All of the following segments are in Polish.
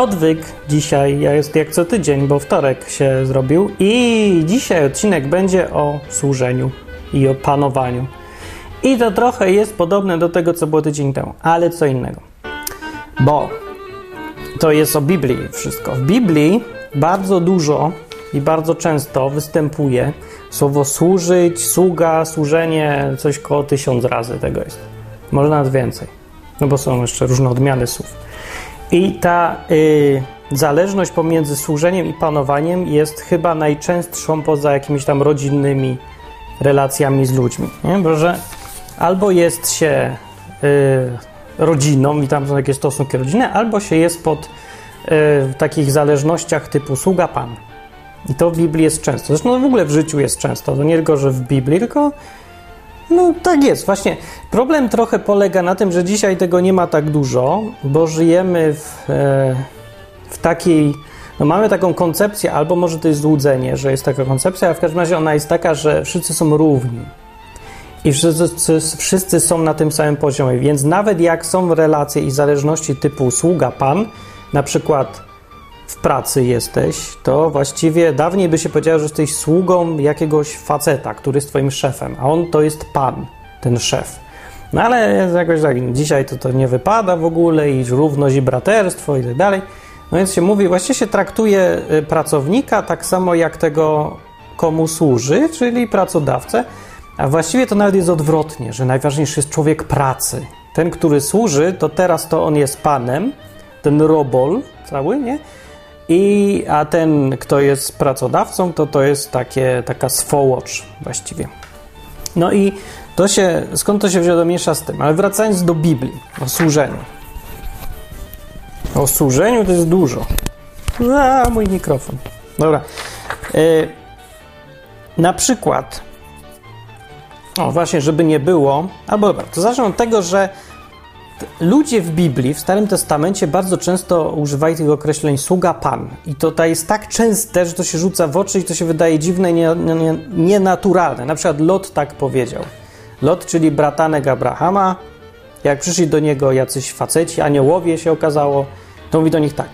Odwyk dzisiaj jest jak co tydzień, bo wtorek się zrobił i dzisiaj odcinek będzie o służeniu i o panowaniu. I to trochę jest podobne do tego, co było tydzień temu, ale co innego. Bo to jest o Biblii wszystko. W Biblii bardzo dużo i bardzo często występuje słowo służyć, sługa, służenie, coś koło tysiąc razy tego jest. Może nawet więcej, no bo są jeszcze różne odmiany słów. I ta y, zależność pomiędzy służeniem i panowaniem jest chyba najczęstszą poza jakimiś tam rodzinnymi relacjami z ludźmi. Nie? Bo że albo jest się y, rodziną i tam są jakieś stosunki rodzinne, albo się jest pod y, takich zależnościach typu sługa pan. I to w Biblii jest często. Zresztą w ogóle w życiu jest często. To nie tylko, że w Biblii, tylko no tak jest, właśnie. Problem trochę polega na tym, że dzisiaj tego nie ma tak dużo, bo żyjemy w, e, w takiej. No mamy taką koncepcję, albo może to jest złudzenie, że jest taka koncepcja, a w każdym razie ona jest taka, że wszyscy są równi. I wszyscy, wszyscy są na tym samym poziomie, więc nawet jak są relacje i zależności typu sługa pan, na przykład w pracy jesteś, to właściwie dawniej by się powiedziało, że jesteś sługą jakiegoś faceta, który jest twoim szefem, a on to jest pan, ten szef. No ale jakoś tak, dzisiaj to, to nie wypada w ogóle i równość i braterstwo i tak dalej. No więc się mówi, właściwie się traktuje y, pracownika tak samo jak tego, komu służy, czyli pracodawcę, a właściwie to nawet jest odwrotnie, że najważniejszy jest człowiek pracy. Ten, który służy, to teraz to on jest panem, ten robol cały, nie? I, a ten, kto jest pracodawcą, to to jest takie, taka swołocz właściwie. No i to się, skąd to się wzięło, miesza z tym. Ale wracając do Biblii, o służeniu. O służeniu to jest dużo. A, mój mikrofon. Dobra. Yy, na przykład, o właśnie, żeby nie było, albo dobra, to zacznę od tego, że ludzie w Biblii, w Starym Testamencie bardzo często używają tych określeń sługa pan. I to, jest tak częste, że to się rzuca w oczy i to się wydaje dziwne i nienaturalne. Nie, nie na przykład Lot tak powiedział. Lot, czyli bratanek Abrahama, jak przyszli do niego jacyś faceci, aniołowie się okazało, to mówi do nich tak.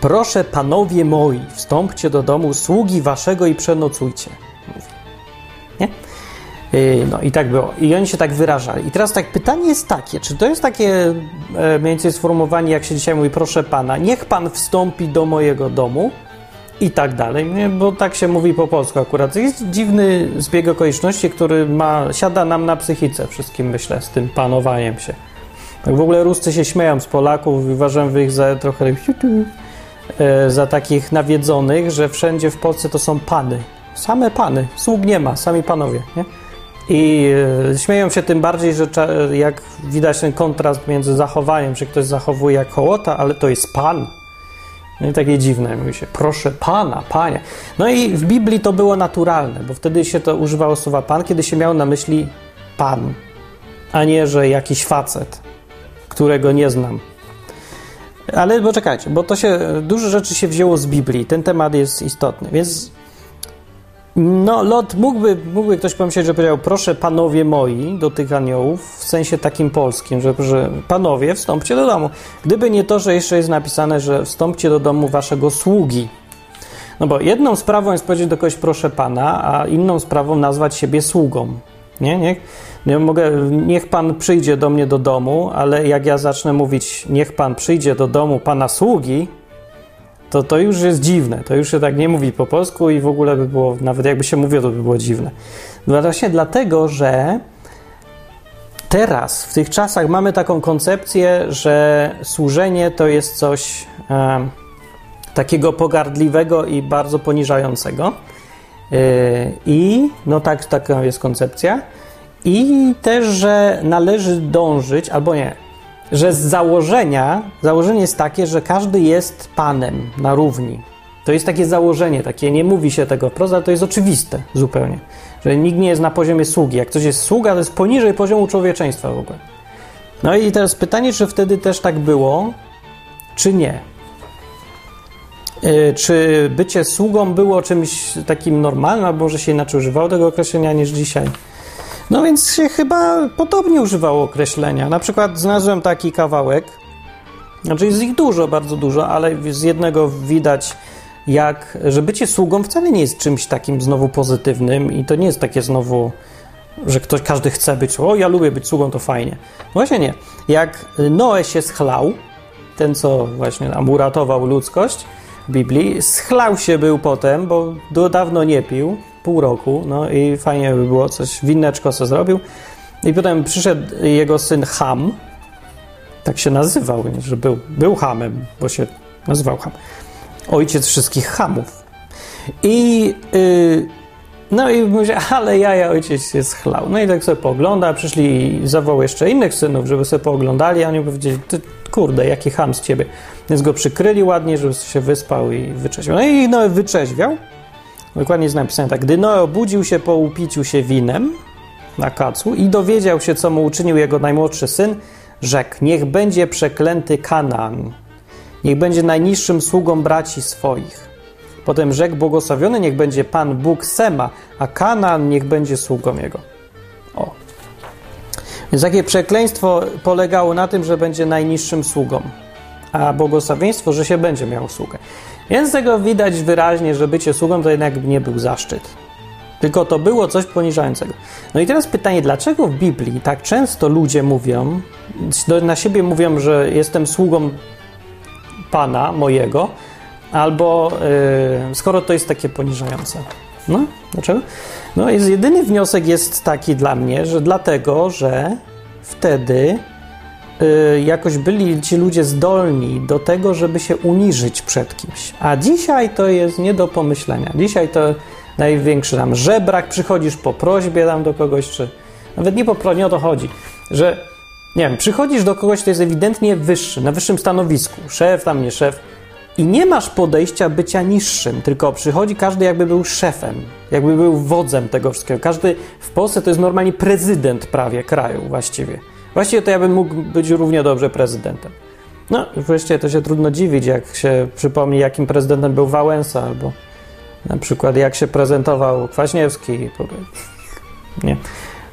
Proszę panowie moi, wstąpcie do domu sługi waszego i przenocujcie. Mówi. Nie? Y, no i tak było. I oni się tak wyrażali. I teraz tak pytanie jest takie, czy to jest takie e, mniej więcej sformułowanie, jak się dzisiaj mówi, proszę pana, niech pan wstąpi do mojego domu i tak dalej, bo tak się mówi po polsku akurat. Jest dziwny zbieg okoliczności, który ma, siada nam na psychice wszystkim, myślę, z tym panowaniem się. Tak w ogóle Ruscy się śmieją z Polaków uważam ich za trochę e, za takich nawiedzonych, że wszędzie w Polsce to są pany. Same pany. Sług nie ma, sami panowie, nie? I e, śmieją się tym bardziej, że jak widać ten kontrast między zachowaniem, że ktoś zachowuje jak hołota, ale to jest Pan. No i takie dziwne, mówi się, proszę Pana, Panie. No i w Biblii to było naturalne, bo wtedy się to używało słowa Pan, kiedy się miał na myśli Pan, a nie, że jakiś facet, którego nie znam. Ale poczekajcie, bo to się, dużo rzeczy się wzięło z Biblii, ten temat jest istotny, więc no, Lot mógłby, mógłby ktoś pomyśleć, że powiedział, proszę panowie moi do tych aniołów, w sensie takim polskim, że, że panowie, wstąpcie do domu. Gdyby nie to, że jeszcze jest napisane, że wstąpcie do domu waszego sługi. No bo jedną sprawą jest powiedzieć do kogoś proszę pana, a inną sprawą nazwać siebie sługą. Nie, niech, nie mogę, niech pan przyjdzie do mnie do domu, ale jak ja zacznę mówić, niech pan przyjdzie do domu pana sługi, to to już jest dziwne. To już się tak nie mówi po polsku i w ogóle by było, nawet jakby się mówiło, to by było dziwne. No właśnie dlatego, że teraz, w tych czasach mamy taką koncepcję, że służenie to jest coś e, takiego pogardliwego i bardzo poniżającego. E, I no tak, taka jest koncepcja. I też, że należy dążyć, albo nie, że z założenia, założenie jest takie, że każdy jest panem na równi. To jest takie założenie, takie nie mówi się tego wprost, ale to jest oczywiste zupełnie, że nikt nie jest na poziomie sługi. Jak ktoś jest sługa, to jest poniżej poziomu człowieczeństwa w ogóle. No i teraz pytanie, czy wtedy też tak było, czy nie? Yy, czy bycie sługą było czymś takim normalnym, albo może się inaczej używało tego określenia niż dzisiaj? No więc się chyba podobnie używało określenia. Na przykład znalazłem taki kawałek Znaczy jest ich dużo, bardzo dużo, ale z jednego widać, jak, że bycie sługą wcale nie jest czymś takim znowu pozytywnym i to nie jest takie znowu, że ktoś, każdy chce być, o ja lubię być sługą, to fajnie. Właśnie nie. Jak Noe się schlał, ten co właśnie nam uratował ludzkość w Biblii, schlał się był potem, bo do dawno nie pił, pół roku, no i fajnie by było coś, winneczko co zrobił. I potem przyszedł jego syn Ham, tak się nazywał, że był, był Hamem, bo się nazywał Ham. Ojciec wszystkich Hamów. I yy, no i mówi, ale jaja ojciec się schlał. No i tak sobie poogląda, przyszli i zawołał jeszcze innych synów, żeby sobie pooglądali, a oni powiedzieli, ty, kurde, jaki ham z ciebie. Więc go przykryli ładnie, żeby się wyspał i wyczeźwiał. No i no, wyczeźwiał. Dokładnie jest napisane tak. Gdy Noe obudził się po upiciu się winem na kacu i dowiedział się, co mu uczynił jego najmłodszy syn, rzekł, niech będzie przeklęty Kanaan, niech będzie najniższym sługą braci swoich. Potem rzekł, błogosławiony niech będzie Pan Bóg Sema, a Kanaan niech będzie sługą jego. O. Więc takie przekleństwo polegało na tym, że będzie najniższym sługą, a błogosławieństwo, że się będzie miał sługę. Więc z tego widać wyraźnie, że bycie sługą to jednak nie był zaszczyt. Tylko to było coś poniżającego. No i teraz pytanie, dlaczego w Biblii tak często ludzie mówią, na siebie mówią, że jestem sługą Pana mojego, albo yy, skoro to jest takie poniżające. No, dlaczego? No, jest jedyny wniosek jest taki dla mnie, że dlatego, że wtedy jakoś byli ci ludzie zdolni do tego, żeby się uniżyć przed kimś. A dzisiaj to jest nie do pomyślenia. Dzisiaj to największy tam żebrak, przychodzisz po prośbie tam do kogoś, czy nawet nie po prośbie, o to chodzi, że nie wiem, przychodzisz do kogoś, kto jest ewidentnie wyższy, na wyższym stanowisku, szef, tam nie szef, i nie masz podejścia bycia niższym, tylko przychodzi każdy jakby był szefem, jakby był wodzem tego wszystkiego. Każdy w Polsce to jest normalnie prezydent prawie kraju właściwie. Właściwie to ja bym mógł być równie dobrze prezydentem. No, wreszcie to się trudno dziwić, jak się przypomni, jakim prezydentem był Wałęsa, albo na przykład jak się prezentował Kwaśniewski. Nie.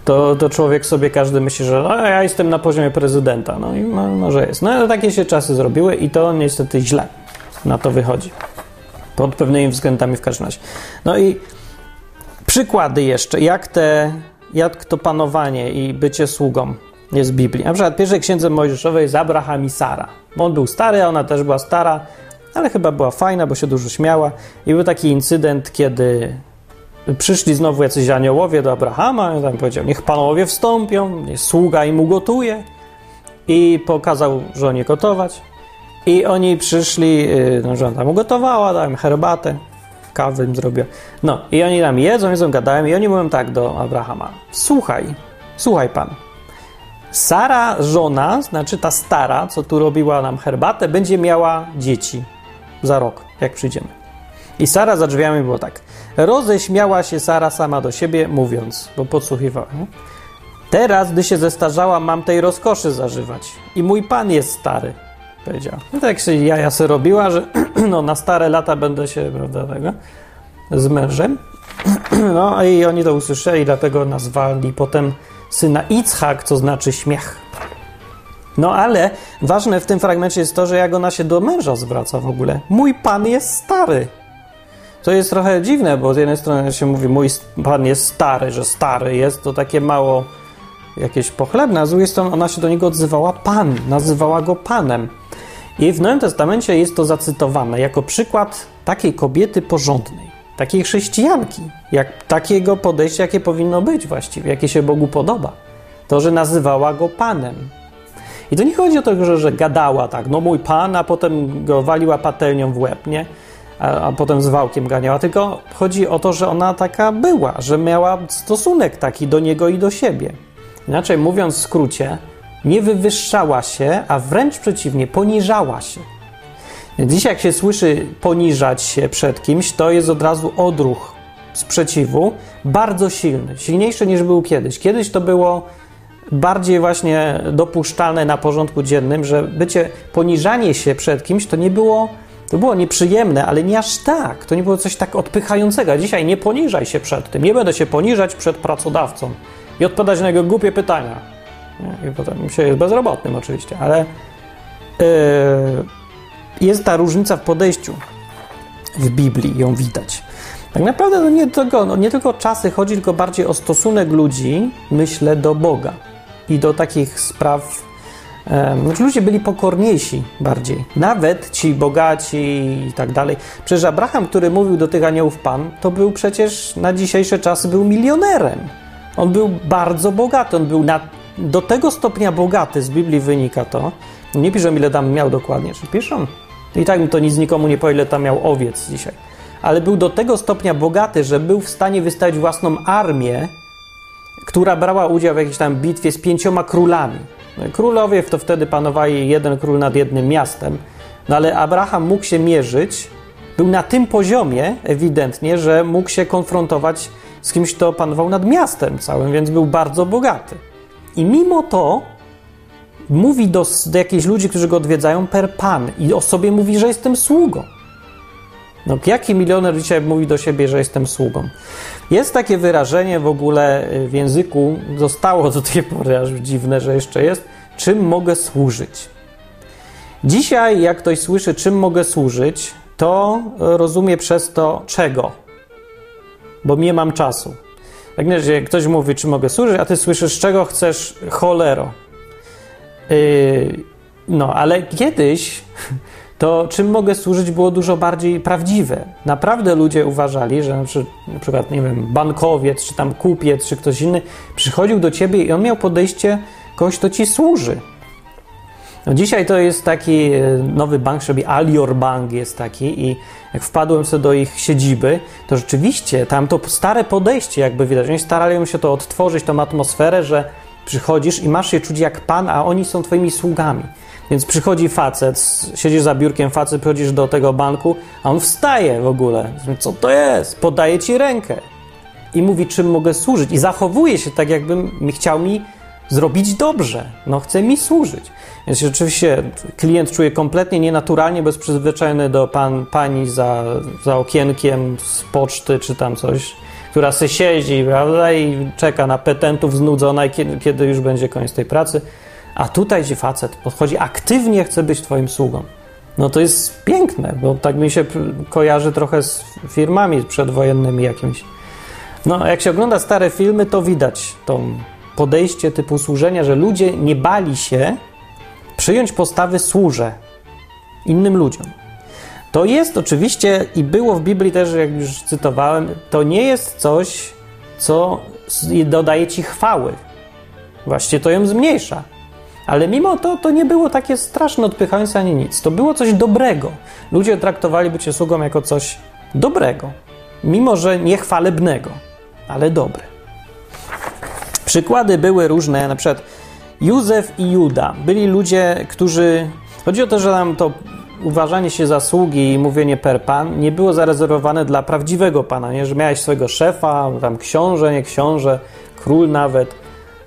To, to człowiek sobie każdy myśli, że no, ja jestem na poziomie prezydenta. No i no, może jest. No ale takie się czasy zrobiły i to niestety źle na to wychodzi. Pod pewnymi względami w każdym razie. No i przykłady jeszcze, jak, te, jak to panowanie i bycie sługą jest w Biblii. Na przykład w pierwszej księdze Mojżeszowej jest Abraham i Sara. On był stary, a ona też była stara, ale chyba była fajna, bo się dużo śmiała. I był taki incydent, kiedy przyszli znowu jacyś aniołowie do Abrahama i tam powiedział, niech panowie wstąpią, niech sługa im ugotuje. I pokazał żonie gotować. I oni przyszli, y, no, żona tam ugotowała, dałem herbatę, kawę im zrobiła. No i oni tam jedzą, jedzą, gadają i oni mówią tak do Abrahama. Słuchaj, słuchaj pan. Sara, żona, znaczy ta stara, co tu robiła nam herbatę, będzie miała dzieci za rok, jak przyjdziemy. I Sara za drzwiami było tak. Roześmiała się Sara sama do siebie, mówiąc, bo podsłuchiwała. Teraz, gdy się zestarzała, mam tej rozkoszy zażywać. I mój pan jest stary powiedziała. No tak się jaja se robiła, że no, na stare lata będę się, prawda, tego, z mężem. No i oni to usłyszeli, dlatego nazwali potem syna Ichak, co znaczy śmiech. No ale ważne w tym fragmencie jest to, że jak ona się do męża zwraca w ogóle. Mój pan jest stary. To jest trochę dziwne, bo z jednej strony się mówi, mój pan jest stary, że stary jest, to takie mało jakieś pochlebne, a z drugiej strony ona się do niego odzywała pan, nazywała go panem. I w Nowym Testamencie jest to zacytowane jako przykład takiej kobiety porządnej, takiej chrześcijanki, jak takiego podejścia, jakie powinno być właściwie, jakie się Bogu podoba. To, że nazywała go Panem. I to nie chodzi o to, że, że gadała tak, no mój Pan, a potem go waliła patelnią w łeb, nie? A, a potem z wałkiem ganiała, tylko chodzi o to, że ona taka była, że miała stosunek taki do niego i do siebie. Inaczej mówiąc w skrócie, nie wywyższała się, a wręcz przeciwnie, poniżała się. Dzisiaj, jak się słyszy poniżać się przed kimś, to jest od razu odruch sprzeciwu bardzo silny, silniejszy niż był kiedyś. Kiedyś to było bardziej właśnie dopuszczalne na porządku dziennym, że bycie, poniżanie się przed kimś to nie było, to było nieprzyjemne, ale nie aż tak. To nie było coś tak odpychającego. Dzisiaj nie poniżaj się przed tym. Nie będę się poniżać przed pracodawcą i odpowiadać na jego głupie pytania. I potem się jest bezrobotnym oczywiście, ale jest ta różnica w podejściu w Biblii, ją widać. Tak naprawdę no nie, tylko, no nie tylko o czasy chodzi, tylko bardziej o stosunek ludzi, myślę, do Boga i do takich spraw. Znaczy ludzie byli pokorniejsi bardziej. Nawet ci bogaci i tak dalej. Przecież Abraham, który mówił do tych aniołów Pan, to był przecież na dzisiejsze czasy był milionerem. On był bardzo bogaty. On był na, do tego stopnia bogaty, z Biblii wynika to. Nie piszą, ile tam miał dokładnie. Czy piszą? I tak to nic nikomu nie powie, ile tam miał owiec dzisiaj. Ale był do tego stopnia bogaty, że był w stanie wystawić własną armię, która brała udział w jakiejś tam bitwie z pięcioma królami. Królowie to wtedy panowali jeden król nad jednym miastem, no ale Abraham mógł się mierzyć, był na tym poziomie ewidentnie, że mógł się konfrontować z kimś, kto panował nad miastem całym, więc był bardzo bogaty. I mimo to mówi do, do jakichś ludzi, którzy go odwiedzają, per pan i o sobie mówi, że jestem sługą. No, jaki milioner dzisiaj mówi do siebie, że jestem sługą? Jest takie wyrażenie w ogóle y, w języku, zostało do tej pory aż dziwne, że jeszcze jest, czym mogę służyć. Dzisiaj, jak ktoś słyszy, czym mogę służyć, to rozumie przez to czego, bo nie mam czasu. Tak że ktoś mówi, czy mogę służyć, a ty słyszysz, czego chcesz, cholero. Yy, no, ale kiedyś to czym mogę służyć było dużo bardziej prawdziwe. Naprawdę ludzie uważali, że na przykład, nie wiem, bankowiec, czy tam kupiec, czy ktoś inny przychodził do ciebie i on miał podejście kogoś, kto ci służy. No dzisiaj to jest taki e, nowy bank, sobie Alior Bank jest taki i jak wpadłem sobie do ich siedziby, to rzeczywiście tam to stare podejście jakby widać. Oni starali się to odtworzyć, tą atmosferę, że przychodzisz i masz się czuć jak pan, a oni są twoimi sługami. Więc przychodzi facet, siedzisz za biurkiem, facet, przychodzisz do tego banku, a on wstaje w ogóle. Co to jest? Podaje ci rękę i mówi, czym mogę służyć. I zachowuje się tak, jakbym chciał mi zrobić dobrze. No, chce mi służyć. Więc rzeczywiście klient czuje kompletnie nienaturalnie, bo jest przyzwyczajony do pan, pani za, za okienkiem z poczty czy tam coś, która se siedzi, prawda, i czeka na petentów znudzona, kiedy, kiedy już będzie koniec tej pracy. A tutaj ci facet podchodzi, aktywnie chce być twoim sługą. No to jest piękne, bo tak mi się kojarzy trochę z firmami przedwojennymi jakimiś. No, jak się ogląda stare filmy, to widać to podejście typu służenia, że ludzie nie bali się przyjąć postawy służę innym ludziom. To jest oczywiście i było w Biblii też, jak już cytowałem, to nie jest coś, co dodaje ci chwały. Właściwie to ją zmniejsza. Ale mimo to, to nie było takie straszne odpychające ani nic. To było coś dobrego. Ludzie traktowali bycie sługą jako coś dobrego. Mimo, że nie chwalebnego, ale dobre. Przykłady były różne, na przykład Józef i Juda. Byli ludzie, którzy... Chodzi o to, że nam to uważanie się za sługi i mówienie per pan nie było zarezerwowane dla prawdziwego pana, nie? że miałeś swojego szefa, tam książę, nie książę, król nawet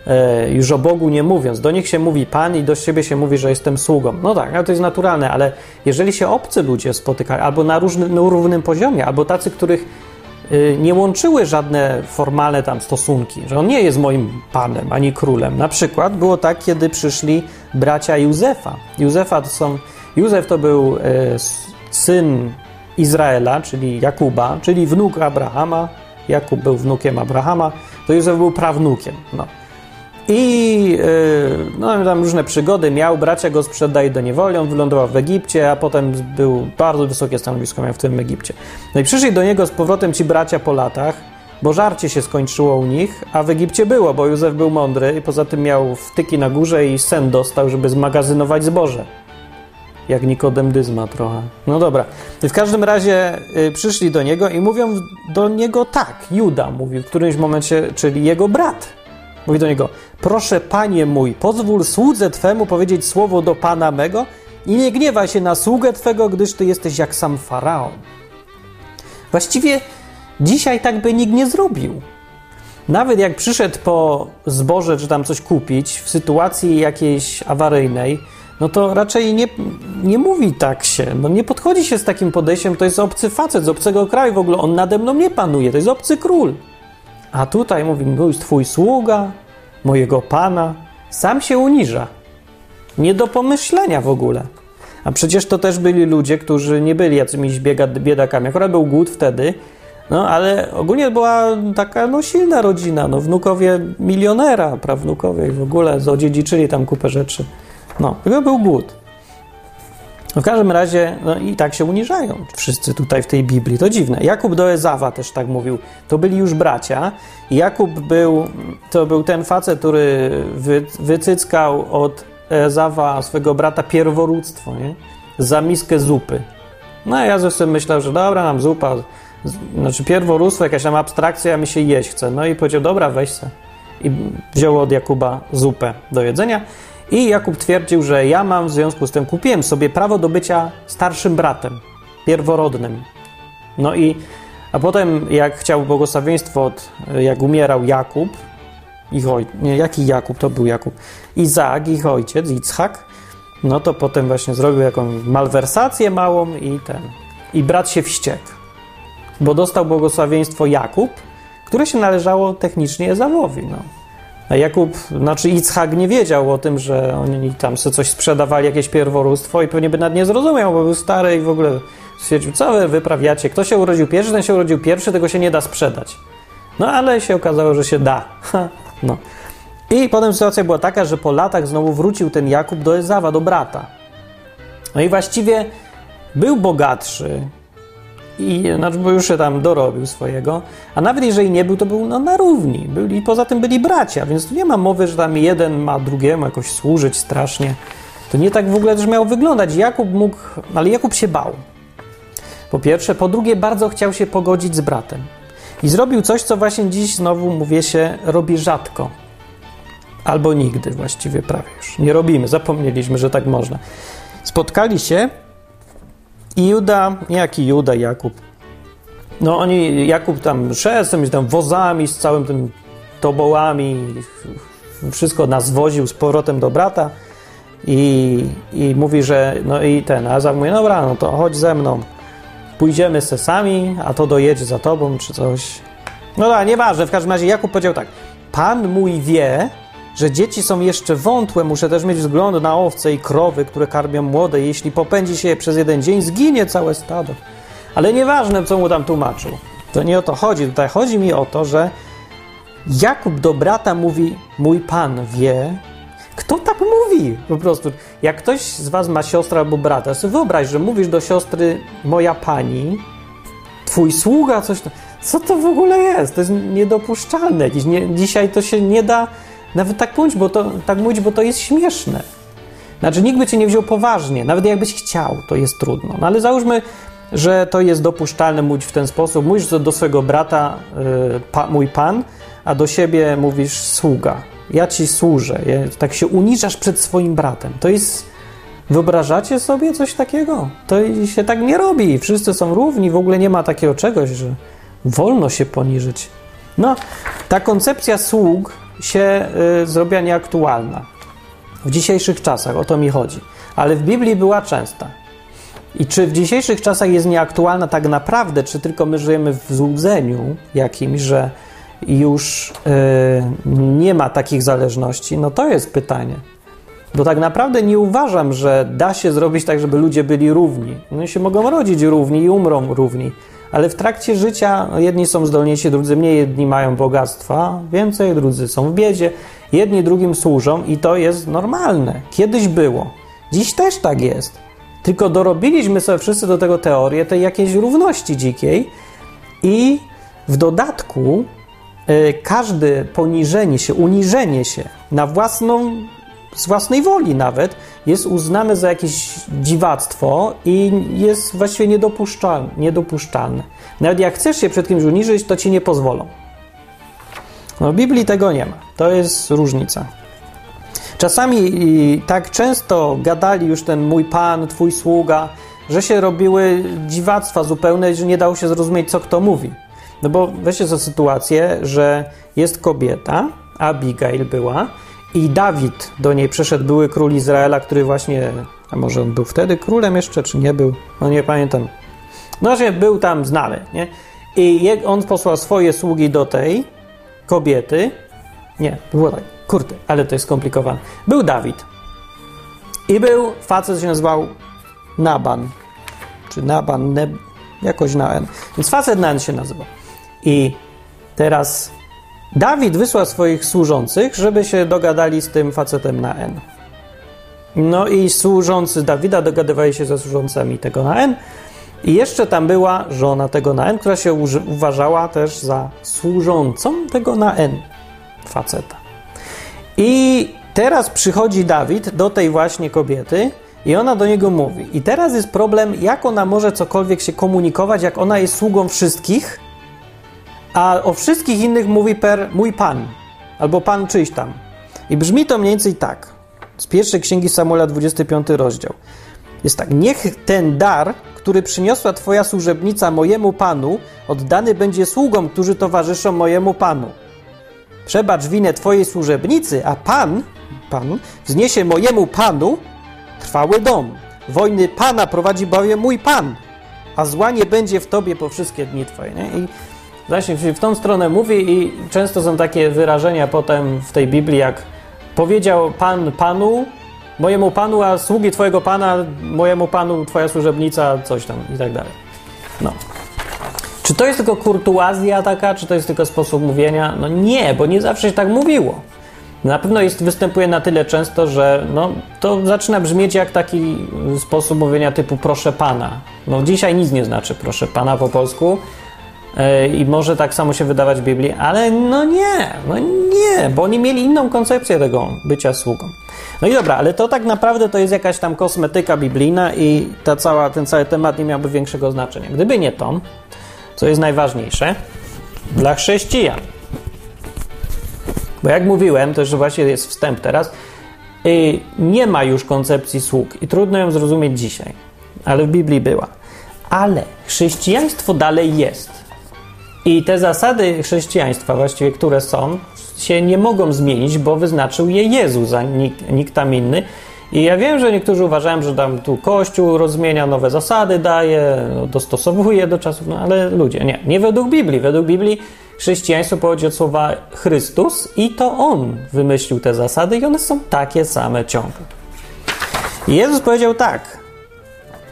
E, już o Bogu nie mówiąc. Do nich się mówi Pan i do siebie się mówi, że jestem sługą. No tak, ale to jest naturalne, ale jeżeli się obcy ludzie spotykają, albo na, różnym, na równym poziomie, albo tacy, których y, nie łączyły żadne formalne tam stosunki, że on nie jest moim panem ani królem. Na przykład było tak, kiedy przyszli bracia Józefa. Józefa to są, Józef to był y, syn Izraela, czyli Jakuba, czyli wnuk Abrahama. Jakub był wnukiem Abrahama, to Józef był prawnukiem. No. I yy, no, tam różne przygody miał, bracia go sprzedali do niewoli, on wylądował w Egipcie, a potem był bardzo wysokie stanowisko miał w tym Egipcie. No i przyszli do niego z powrotem ci bracia po latach, bo żarcie się skończyło u nich, a w Egipcie było, bo Józef był mądry i poza tym miał wtyki na górze i sen dostał, żeby zmagazynować zboże. Jak Nikodem Dyzma trochę. No dobra. W każdym razie y, przyszli do niego i mówią do niego tak, Juda mówił w którymś momencie, czyli jego brat. Mówi do niego: Proszę, panie mój, pozwól słudze twemu powiedzieć słowo do pana mego i nie gniewaj się na sługę twego, gdyż ty jesteś jak sam faraon. Właściwie dzisiaj tak by nikt nie zrobił. Nawet jak przyszedł po zboże czy tam coś kupić w sytuacji jakiejś awaryjnej, no to raczej nie, nie mówi tak się. No nie podchodzi się z takim podejściem, to jest obcy facet z obcego kraju w ogóle, on nade mną nie panuje, to jest obcy król. A tutaj mówi, był twój sługa, mojego pana. Sam się uniża. Nie do pomyślenia w ogóle. A przecież to też byli ludzie, którzy nie byli jakimiś biedakami. Akurat był głód wtedy, no ale ogólnie była taka no, silna rodzina. No, wnukowie milionera, prawnukowie w ogóle odziedziczyli tam kupę rzeczy. No, tylko był głód. W każdym razie, no i tak się uniżają wszyscy tutaj w tej Biblii. To dziwne. Jakub do Ezawa też tak mówił. To byli już bracia. Jakub był, to był ten facet, który wy, wycyckał od Ezawa, swojego brata, pierworództwo, nie? Za miskę zupy. No a ja sobie myślał, że dobra, nam zupa, znaczy pierworództwo, jakaś tam abstrakcja, mi się jeść chce. No i powiedział, dobra, weź se. I wziął od Jakuba zupę do jedzenia. I Jakub twierdził, że ja mam w związku z tym, kupiłem sobie prawo do bycia starszym bratem, pierworodnym. No i, a potem jak chciał błogosławieństwo, od, jak umierał Jakub, ich ojciec, nie, jaki Jakub, to był Jakub, Izaak, ich ojciec, Ichak, no to potem właśnie zrobił jakąś malwersację małą i ten, i brat się wściekł, bo dostał błogosławieństwo Jakub, które się należało technicznie Ezawowi, no. A Jakub, znaczy Ichak nie wiedział o tym, że oni tam sobie coś sprzedawali, jakieś pierworództwo i pewnie by nad nie zrozumiał, bo był stary i w ogóle stwierdził, co wy wyprawiacie? Kto się urodził pierwszy, ten się urodził pierwszy, tego się nie da sprzedać. No ale się okazało, że się da. no. I potem sytuacja była taka, że po latach znowu wrócił ten Jakub do Ezawa, do brata. No i właściwie był bogatszy, i znaczy, bo już się tam dorobił swojego, a nawet jeżeli nie był, to był no, na równi. Byli, poza tym byli bracia, więc tu nie ma mowy, że tam jeden ma drugiemu jakoś służyć strasznie. To nie tak w ogóle też miało wyglądać. Jakub mógł, ale Jakub się bał. Po pierwsze, po drugie, bardzo chciał się pogodzić z bratem. I zrobił coś, co właśnie dziś znowu, mówię się, robi rzadko. Albo nigdy właściwie prawie już. Nie robimy, zapomnieliśmy, że tak można. Spotkali się i Juda, jaki Juda, Jakub. No oni, Jakub tam z tam wozami, z całym tym tobołami, wszystko nas woził z powrotem do brata i, i mówi, że no i ten, a Azar mówi, dobra, no to chodź ze mną, pójdziemy se sami, a to dojedzie za tobą, czy coś. No tak, nieważne, w każdym razie Jakub powiedział tak, Pan mój wie, że dzieci są jeszcze wątłe, muszę też mieć wzgląd na owce i krowy, które karmią młode. Jeśli popędzi się je przez jeden dzień, zginie całe stado. Ale nieważne, co mu tam tłumaczył. To nie o to chodzi. Tutaj chodzi mi o to, że Jakub do brata mówi: Mój pan wie. Kto tak mówi? Po prostu. Jak ktoś z was ma siostrę albo brata, sobie wyobraź, że mówisz do siostry: Moja pani, twój sługa, coś tam. Co to w ogóle jest? To jest niedopuszczalne. Nie, dzisiaj to się nie da nawet tak mówić, bo to, tak mówić, bo to jest śmieszne. Znaczy, nikt by cię nie wziął poważnie, nawet jakbyś chciał, to jest trudno. No ale załóżmy, że to jest dopuszczalne mówić w ten sposób. Mówisz do swojego brata yy, pa, mój pan, a do siebie mówisz sługa. Ja ci służę. Ja, tak się uniżasz przed swoim bratem. To jest. Wyobrażacie sobie coś takiego? To się tak nie robi. Wszyscy są równi, w ogóle nie ma takiego czegoś, że wolno się poniżyć. No, ta koncepcja sług się y, zrobiła nieaktualna. W dzisiejszych czasach o to mi chodzi. Ale w Biblii była częsta. I czy w dzisiejszych czasach jest nieaktualna tak naprawdę, czy tylko my żyjemy w złudzeniu jakimś, że już y, nie ma takich zależności? No to jest pytanie. Bo tak naprawdę nie uważam, że da się zrobić tak, żeby ludzie byli równi. Oni się mogą rodzić równi i umrą równi ale w trakcie życia jedni są zdolniejsi, drudzy mniej, jedni mają bogactwa więcej, drudzy są w biedzie, jedni drugim służą i to jest normalne. Kiedyś było. Dziś też tak jest. Tylko dorobiliśmy sobie wszyscy do tego teorię tej jakiejś równości dzikiej i w dodatku y, każde poniżenie się, uniżenie się na własną, z własnej woli nawet jest uznane za jakieś dziwactwo i jest właściwie niedopuszczalne. niedopuszczalne. Nawet jak chcesz się przed kimś uniżyć, to ci nie pozwolą. No, w Biblii tego nie ma. To jest różnica. Czasami tak często gadali już ten mój pan, twój sługa, że się robiły dziwactwa zupełne, że nie dało się zrozumieć, co kto mówi. No bo weźcie sobie sytuację, że jest kobieta, Abigail była, i Dawid do niej przyszedł, były król Izraela, który właśnie, a może on był wtedy królem jeszcze, czy nie był, no nie pamiętam. No właśnie był tam znany, nie? I on posłał swoje sługi do tej kobiety. Nie, było tak, kurde, ale to jest skomplikowane. Był Dawid. I był facet, się nazywał Naban, czy Naban, Neb, jakoś na N. Więc facet na N się nazywa. I teraz Dawid wysłał swoich służących, żeby się dogadali z tym facetem na N. No i służący Dawida dogadywali się ze służącami tego na N. I jeszcze tam była żona tego na N, która się uważała też za służącą tego na N faceta. I teraz przychodzi Dawid do tej właśnie kobiety i ona do niego mówi. I teraz jest problem, jak ona może cokolwiek się komunikować, jak ona jest sługą wszystkich, a o wszystkich innych mówi per mój pan albo pan czyjś tam. I brzmi to mniej więcej tak. Z pierwszej księgi Samuela, 25 rozdział. Jest tak: Niech ten dar, który przyniosła Twoja służebnica mojemu panu, oddany będzie sługom, którzy towarzyszą mojemu panu. Przebacz winę Twojej służebnicy, a pan, pan, wzniesie mojemu panu trwały dom. Wojny pana prowadzi bowiem mój pan, a zła nie będzie w Tobie po wszystkie dni Twoje. Nie? I właśnie w tą stronę mówi i często są takie wyrażenia potem w tej Biblii, jak powiedział Pan Panu, mojemu Panu, a sługi Twojego Pana, mojemu Panu, Twoja służebnica, coś tam i tak dalej. No. Czy to jest tylko kurtuazja taka, czy to jest tylko sposób mówienia? No nie, bo nie zawsze się tak mówiło. Na pewno jest, występuje na tyle często, że no, to zaczyna brzmieć jak taki sposób mówienia typu proszę pana. No dzisiaj nic nie znaczy proszę pana po polsku, i może tak samo się wydawać w Biblii, ale no nie, no nie, bo oni mieli inną koncepcję tego bycia sługą. No i dobra, ale to tak naprawdę to jest jakaś tam kosmetyka biblijna i ta cała, ten cały temat nie miałby większego znaczenia. Gdyby nie to, co jest najważniejsze dla chrześcijan. Bo jak mówiłem, już właśnie jest wstęp teraz, nie ma już koncepcji sług i trudno ją zrozumieć dzisiaj, ale w Biblii była. Ale chrześcijaństwo dalej jest. I te zasady chrześcijaństwa, właściwie które są, się nie mogą zmienić, bo wyznaczył je Jezus, a nikt, nikt tam inny. I ja wiem, że niektórzy uważają, że tam tu Kościół rozmienia nowe zasady, daje, no, dostosowuje do czasów, no ale ludzie, nie, nie według Biblii. Według Biblii chrześcijaństwo pochodzi od słowa Chrystus i to On wymyślił te zasady i one są takie same ciągle. I Jezus powiedział tak,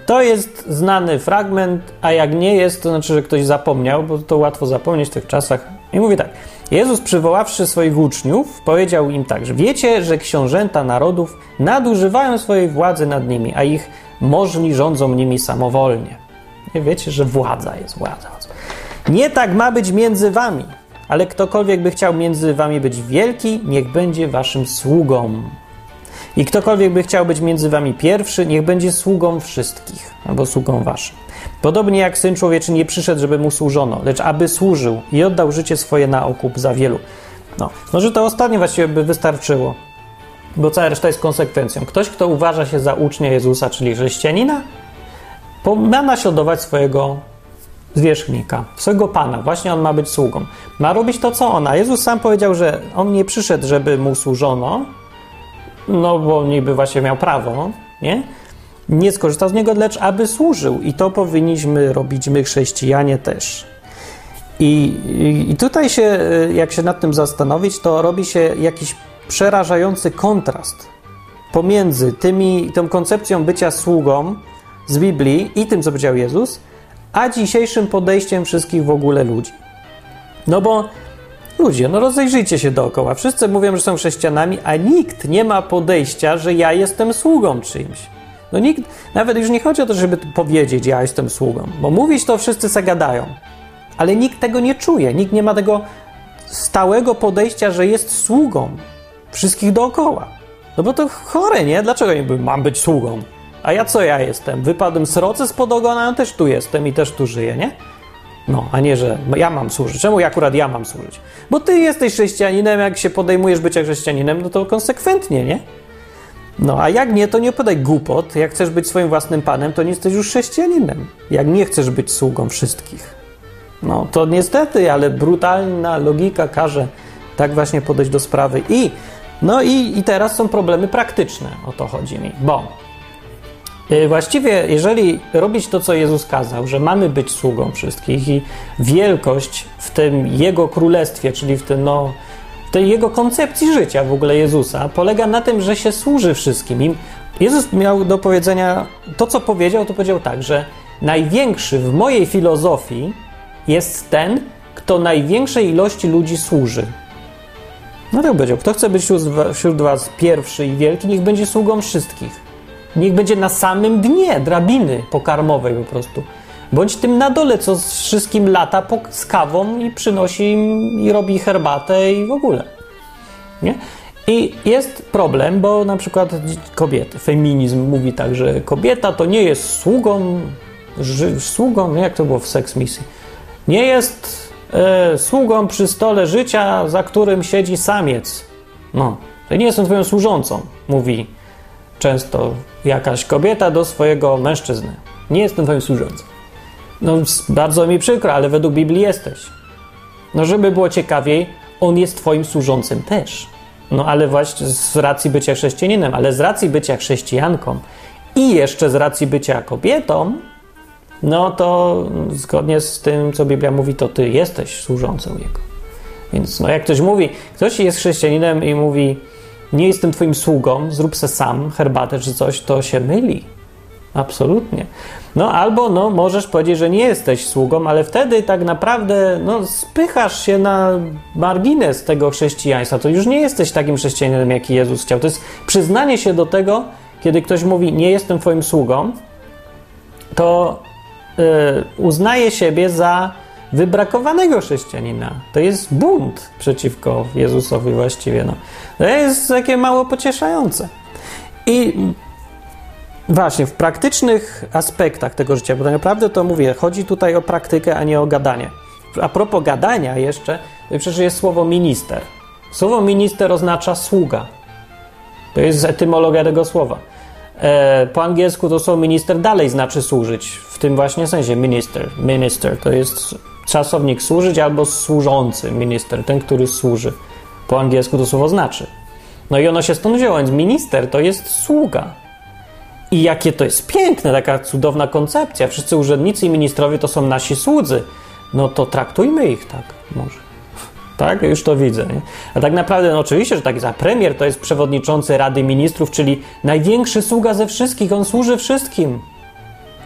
to jest znany fragment, a jak nie jest, to znaczy, że ktoś zapomniał, bo to łatwo zapomnieć w tych czasach. I mówi tak. Jezus, przywoławszy swoich uczniów, powiedział im tak, że wiecie, że książęta narodów nadużywają swojej władzy nad nimi, a ich możni rządzą nimi samowolnie. Nie wiecie, że władza jest władza. Nie tak ma być między wami, ale ktokolwiek by chciał między wami być wielki, niech będzie waszym sługą. I ktokolwiek by chciał być między wami pierwszy, niech będzie sługą wszystkich, albo sługą waszym. Podobnie jak Syn Człowieczy nie przyszedł, żeby mu służono, lecz aby służył i oddał życie swoje na okup za wielu. No, może to ostatnie właściwie by wystarczyło, bo cała reszta jest konsekwencją. Ktoś, kto uważa się za ucznia Jezusa, czyli chrześcijanina, ma naśladować swojego zwierzchnika, swojego pana. Właśnie on ma być sługą. Ma robić to, co ona. Jezus sam powiedział, że on nie przyszedł, żeby mu służono, no bo niby właśnie miał prawo, nie? Nie skorzystał z niego, lecz aby służył. I to powinniśmy robić my, chrześcijanie, też. I, I tutaj się, jak się nad tym zastanowić, to robi się jakiś przerażający kontrast pomiędzy tymi, tą koncepcją bycia sługą z Biblii i tym, co powiedział Jezus, a dzisiejszym podejściem wszystkich w ogóle ludzi. No bo Ludzie, no rozejrzyjcie się dookoła. Wszyscy mówią, że są chrześcijanami, a nikt nie ma podejścia, że ja jestem sługą czyimś. No nikt, nawet już nie chodzi o to, żeby powiedzieć, ja jestem sługą, bo mówić to wszyscy zagadają, ale nikt tego nie czuje, nikt nie ma tego stałego podejścia, że jest sługą wszystkich dookoła. No bo to chore, nie? Dlaczego nie mam być sługą? A ja co ja jestem? Wypadłem sroce spod ogona, ja też tu jestem i też tu żyję, nie? No, a nie, że ja mam służyć. Czemu akurat ja mam służyć? Bo ty jesteś chrześcijaninem, jak się podejmujesz bycia chrześcijaninem, no to konsekwentnie, nie? No, a jak nie, to nie podaj głupot. Jak chcesz być swoim własnym panem, to nie jesteś już chrześcijaninem. Jak nie chcesz być sługą wszystkich. No, to niestety, ale brutalna logika każe tak właśnie podejść do sprawy. I, no i, i teraz są problemy praktyczne, o to chodzi mi, bo właściwie, jeżeli robić to, co Jezus kazał, że mamy być sługą wszystkich i wielkość w tym Jego królestwie, czyli w tym, no, tej jego koncepcji życia w ogóle Jezusa polega na tym, że się służy wszystkim. I Jezus miał do powiedzenia to, co powiedział, to powiedział tak, że największy w mojej filozofii jest ten, kto największej ilości ludzi służy. No tak powiedział. Kto chce być wśród was pierwszy i wielki, niech będzie sługą wszystkich. Niech będzie na samym dnie drabiny pokarmowej po prostu. Bądź tym na dole, co z wszystkim lata z kawą i przynosi im i robi herbatę i w ogóle. Nie? I jest problem, bo na przykład kobiety, feminizm mówi tak, że kobieta to nie jest sługą, ży, sługą, jak to było w Sex Misji, nie jest e, sługą przy stole życia, za którym siedzi samiec. No, to nie jestem twoją służącą, mówi często jakaś kobieta do swojego mężczyzny. Nie jestem twoim służącym. No, bardzo mi przykro, ale według Biblii jesteś. No, żeby było ciekawiej, on jest twoim służącym też. No, ale właśnie z racji bycia chrześcijaninem, ale z racji bycia chrześcijanką i jeszcze z racji bycia kobietą, no to zgodnie z tym, co Biblia mówi, to ty jesteś służącą Jego. Więc no, jak ktoś mówi, ktoś jest chrześcijaninem i mówi, nie jestem twoim sługą, zrób se sam herbatę czy coś, to się myli. Absolutnie. No albo no, możesz powiedzieć, że nie jesteś sługą, ale wtedy tak naprawdę no, spychasz się na margines tego chrześcijaństwa. To już nie jesteś takim chrześcijaninem, jaki Jezus chciał. To jest przyznanie się do tego, kiedy ktoś mówi, nie jestem twoim sługą, to yy, uznaje siebie za wybrakowanego chrześcijanina. To jest bunt przeciwko Jezusowi właściwie. No. To jest takie mało pocieszające. I Właśnie, w praktycznych aspektach tego życia, bo tak naprawdę to mówię, chodzi tutaj o praktykę, a nie o gadanie. A propos gadania jeszcze, przecież jest słowo minister. Słowo minister oznacza sługa. To jest etymologia tego słowa. E, po angielsku to słowo minister dalej znaczy służyć. W tym właśnie sensie minister. Minister to jest czasownik służyć albo służący minister, ten, który służy. Po angielsku to słowo znaczy. No i ono się stąd wzięło, więc minister to jest sługa. I jakie to jest piękne, taka cudowna koncepcja. Wszyscy urzędnicy i ministrowie to są nasi słudzy. No to traktujmy ich tak może. Tak, już to widzę. Nie? A tak naprawdę, no oczywiście, że tak jest. A premier to jest przewodniczący Rady Ministrów, czyli największy sługa ze wszystkich. On służy wszystkim.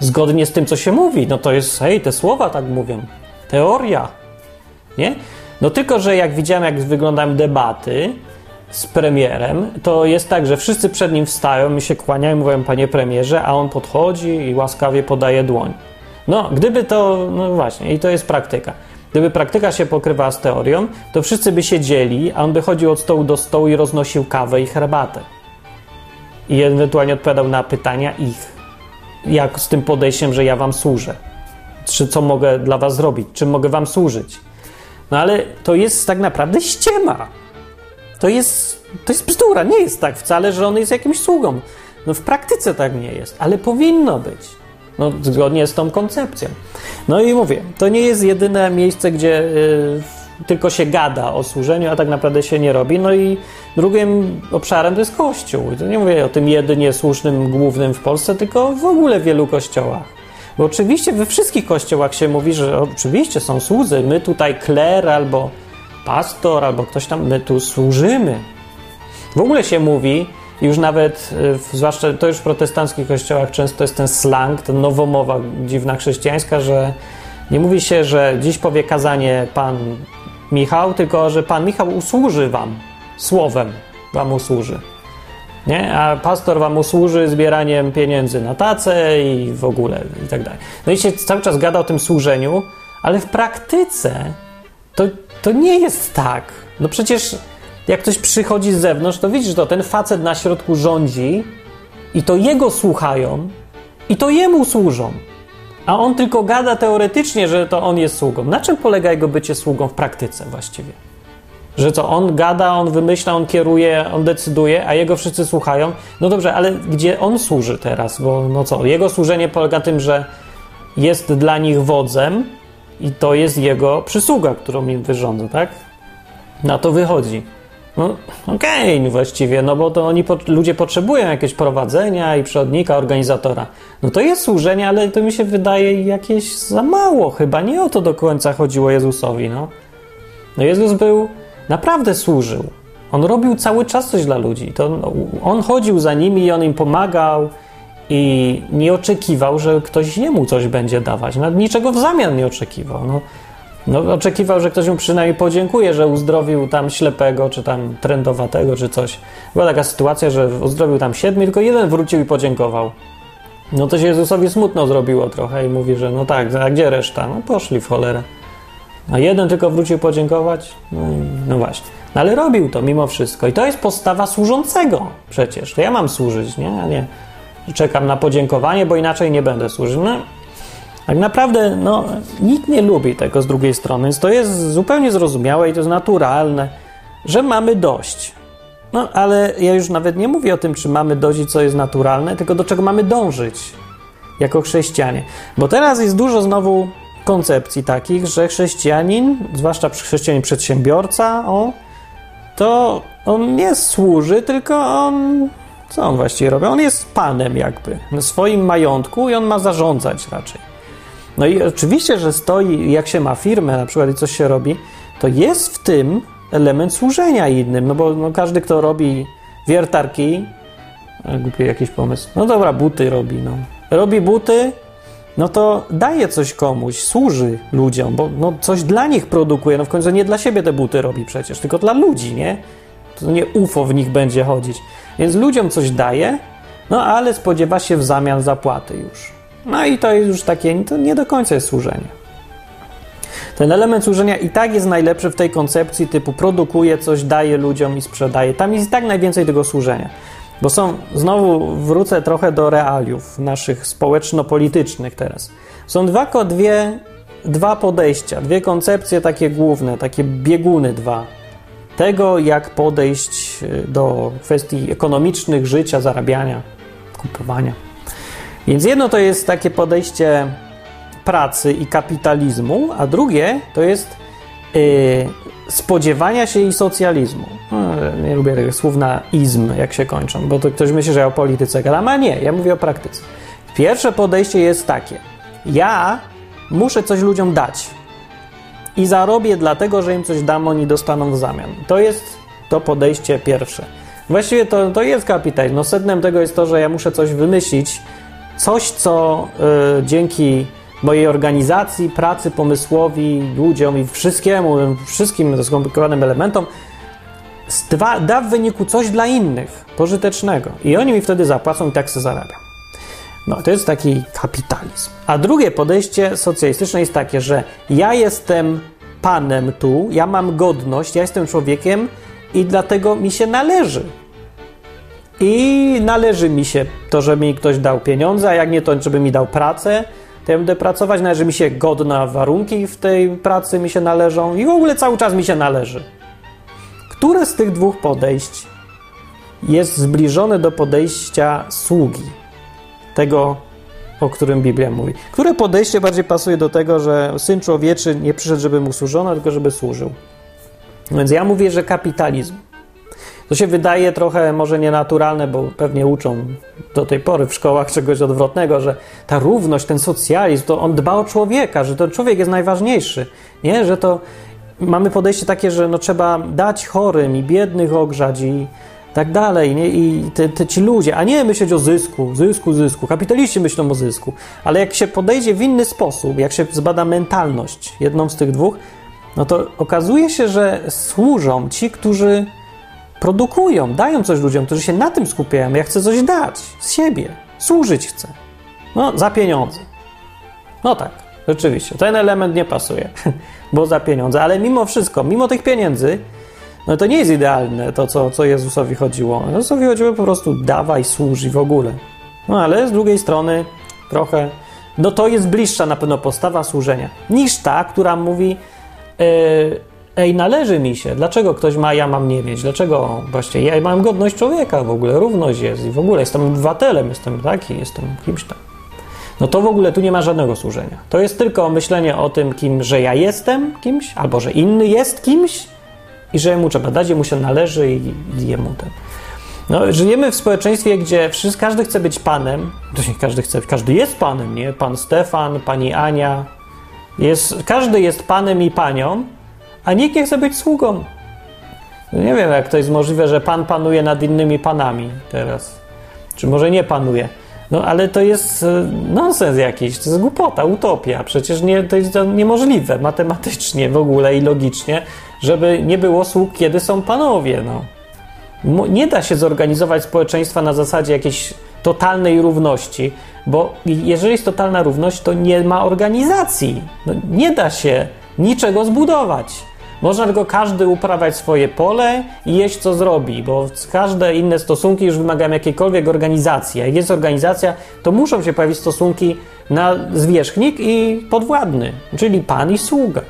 Zgodnie z tym, co się mówi. No to jest, hej, te słowa tak mówią. Teoria. Nie? No tylko, że jak widziałem, jak wyglądają debaty, z premierem, to jest tak, że wszyscy przed nim wstają i się kłaniają, mówią panie premierze, a on podchodzi i łaskawie podaje dłoń. No, gdyby to, no właśnie, i to jest praktyka. Gdyby praktyka się pokrywała z teorią, to wszyscy by siedzieli, a on by chodził od stołu do stołu i roznosił kawę i herbatę. I ewentualnie odpowiadał na pytania ich. Jak z tym podejściem, że ja wam służę? Czy co mogę dla was zrobić? Czym mogę wam służyć? No ale to jest tak naprawdę ściema to jest, to jest bzdura. Nie jest tak wcale, że on jest jakimś sługą. No w praktyce tak nie jest, ale powinno być. No, zgodnie z tą koncepcją. No i mówię, to nie jest jedyne miejsce, gdzie y, tylko się gada o służeniu, a tak naprawdę się nie robi. No i drugim obszarem to jest Kościół. I to nie mówię o tym jedynie słusznym, głównym w Polsce, tylko w ogóle w wielu kościołach. Bo oczywiście we wszystkich kościołach się mówi, że oczywiście są słudzy. My tutaj kler albo pastor albo ktoś tam, my tu służymy. W ogóle się mówi, już nawet, y, zwłaszcza to już w protestanckich kościołach często jest ten slang, ta nowomowa dziwna chrześcijańska, że nie mówi się, że dziś powie kazanie pan Michał, tylko że pan Michał usłuży wam słowem, wam usłuży. Nie? A pastor wam usłuży zbieraniem pieniędzy na tacę i w ogóle i tak dalej. No i się cały czas gada o tym służeniu, ale w praktyce to to nie jest tak. No przecież jak ktoś przychodzi z zewnątrz, to widzisz, to ten facet na środku rządzi i to jego słuchają i to jemu służą. A on tylko gada teoretycznie, że to on jest sługą. Na czym polega jego bycie sługą w praktyce właściwie? Że co, on gada, on wymyśla, on kieruje, on decyduje, a jego wszyscy słuchają. No dobrze, ale gdzie on służy teraz? Bo no co, jego służenie polega na tym, że jest dla nich wodzem, i to jest jego przysługa, którą im wyrządza, tak? Na to wychodzi. No, okej, okay, właściwie, no bo to oni, ludzie potrzebują jakiegoś prowadzenia i przewodnika, organizatora. No to jest służenie, ale to mi się wydaje jakieś za mało chyba. Nie o to do końca chodziło Jezusowi, no. No Jezus był naprawdę służył. On robił cały czas coś dla ludzi. To on chodził za nimi i on im pomagał i nie oczekiwał, że ktoś jemu coś będzie dawać. Niczego w zamian nie oczekiwał. No, no, oczekiwał, że ktoś mu przynajmniej podziękuje, że uzdrowił tam ślepego, czy tam trendowatego, czy coś. Była taka sytuacja, że uzdrowił tam siedmiu, tylko jeden wrócił i podziękował. No to się Jezusowi smutno zrobiło trochę i mówi, że no tak, a gdzie reszta? No poszli w cholerę. A jeden tylko wrócił podziękować? No, no właśnie. No ale robił to mimo wszystko. I to jest postawa służącego przecież. To ja mam służyć, nie? A nie czekam na podziękowanie, bo inaczej nie będę służył. No, tak naprawdę no, nikt nie lubi tego z drugiej strony, więc to jest zupełnie zrozumiałe i to jest naturalne, że mamy dość. No, ale ja już nawet nie mówię o tym, czy mamy dość, co jest naturalne, tylko do czego mamy dążyć jako chrześcijanie. Bo teraz jest dużo znowu koncepcji takich, że chrześcijanin, zwłaszcza chrześcijanin przedsiębiorca, o, to on nie służy, tylko on. Co on właściwie robi? On jest panem, jakby, na swoim majątku i on ma zarządzać raczej. No i oczywiście, że stoi, jak się ma firmę na przykład i coś się robi, to jest w tym element służenia innym, no bo no, każdy, kto robi wiertarki, głupi jakiś pomysł, no dobra, buty robi, no. Robi buty, no to daje coś komuś, służy ludziom, bo no, coś dla nich produkuje, no w końcu nie dla siebie te buty robi przecież, tylko dla ludzi, nie? To nie UFO w nich będzie chodzić. Więc ludziom coś daje, no ale spodziewa się w zamian zapłaty już. No i to jest już takie, to nie do końca jest służenie. Ten element służenia i tak jest najlepszy w tej koncepcji typu produkuje coś, daje ludziom i sprzedaje. Tam jest i tak najwięcej tego służenia. Bo są, znowu wrócę trochę do realiów naszych społeczno-politycznych teraz. Są dwa, dwie, dwa podejścia, dwie koncepcje takie główne, takie bieguny dwa. Tego, jak podejść y, do kwestii ekonomicznych, życia, zarabiania, kupowania. Więc jedno to jest takie podejście pracy i kapitalizmu, a drugie to jest yy, spodziewania się i socjalizmu. No, nie lubię tego słów na izm, jak się kończą, bo to ktoś myśli, że ja o polityce gadam, a nie, ja mówię o praktyce. Pierwsze podejście jest takie. Ja muszę coś ludziom dać i zarobię dlatego, że im coś dam, oni dostaną w zamian. To jest to podejście pierwsze. Właściwie to, to jest kapitalizm. No sednem tego jest to, że ja muszę coś wymyślić, coś, co y, dzięki mojej organizacji, pracy, pomysłowi, ludziom i wszystkiemu, wszystkim skomplikowanym elementom da, da w wyniku coś dla innych, pożytecznego. I oni mi wtedy zapłacą i tak się zarabia. No, to jest taki kapitalizm. A drugie podejście socjalistyczne jest takie, że ja jestem panem tu, ja mam godność, ja jestem człowiekiem i dlatego mi się należy. I należy mi się to, żeby mi ktoś dał pieniądze, a jak nie to, żeby mi dał pracę, ja będę pracować, należy mi się godne warunki w tej pracy mi się należą i w ogóle cały czas mi się należy. Które z tych dwóch podejść jest zbliżone do podejścia sługi? Tego, o którym Biblia mówi. Które podejście bardziej pasuje do tego, że syn człowieczy nie przyszedł, żeby mu służono, tylko żeby służył? Więc ja mówię, że kapitalizm. To się wydaje trochę może nienaturalne, bo pewnie uczą do tej pory w szkołach czegoś odwrotnego, że ta równość, ten socjalizm, to on dba o człowieka, że ten człowiek jest najważniejszy, nie? Że to mamy podejście takie, że no trzeba dać chorym i biednych ogrzać i tak dalej, nie? I te, te, ci ludzie, a nie myśleć o zysku, zysku, zysku. Kapitaliści myślą o zysku, ale jak się podejdzie w inny sposób, jak się zbada mentalność, jedną z tych dwóch, no to okazuje się, że służą ci, którzy produkują, dają coś ludziom, którzy się na tym skupiają. Ja chcę coś dać z siebie, służyć chcę. No, za pieniądze. No tak, rzeczywiście. Ten element nie pasuje, bo za pieniądze, ale mimo wszystko, mimo tych pieniędzy, no to nie jest idealne to, co, co Jezusowi chodziło. Jezusowi chodziło po prostu dawaj, służ i w ogóle. No ale z drugiej strony trochę, no to jest bliższa na pewno postawa służenia niż ta, która mówi, yy, ej, należy mi się, dlaczego ktoś ma, ja mam nie mieć, dlaczego właśnie, ja mam godność człowieka w ogóle, równość jest i w ogóle jestem obywatelem, jestem taki, jestem kimś tam. No to w ogóle tu nie ma żadnego służenia. To jest tylko myślenie o tym, kim, że ja jestem kimś, albo że inny jest kimś i że mu trzeba dać, mu się należy i, i jemu ten. No, żyjemy w społeczeństwie, gdzie wszyscy, każdy chce być panem. Każdy chce, każdy jest panem, nie? Pan Stefan, pani Ania. Jest, każdy jest panem i panią, a nikt nie chce być sługą. Nie wiem, jak to jest możliwe, że pan panuje nad innymi panami teraz. Czy może nie panuje. No ale to jest e, nonsens jakiś, to jest głupota, utopia. Przecież nie, to jest niemożliwe matematycznie w ogóle i logicznie, żeby nie było sług, kiedy są panowie. No. Nie da się zorganizować społeczeństwa na zasadzie jakiejś totalnej równości, bo jeżeli jest totalna równość, to nie ma organizacji. No, nie da się niczego zbudować. Można tylko każdy uprawiać swoje pole i jeść co zrobi, bo każde inne stosunki już wymagają jakiejkolwiek organizacji. Jak jest organizacja, to muszą się pojawić stosunki na zwierzchnik i podwładny, czyli pan i sługa.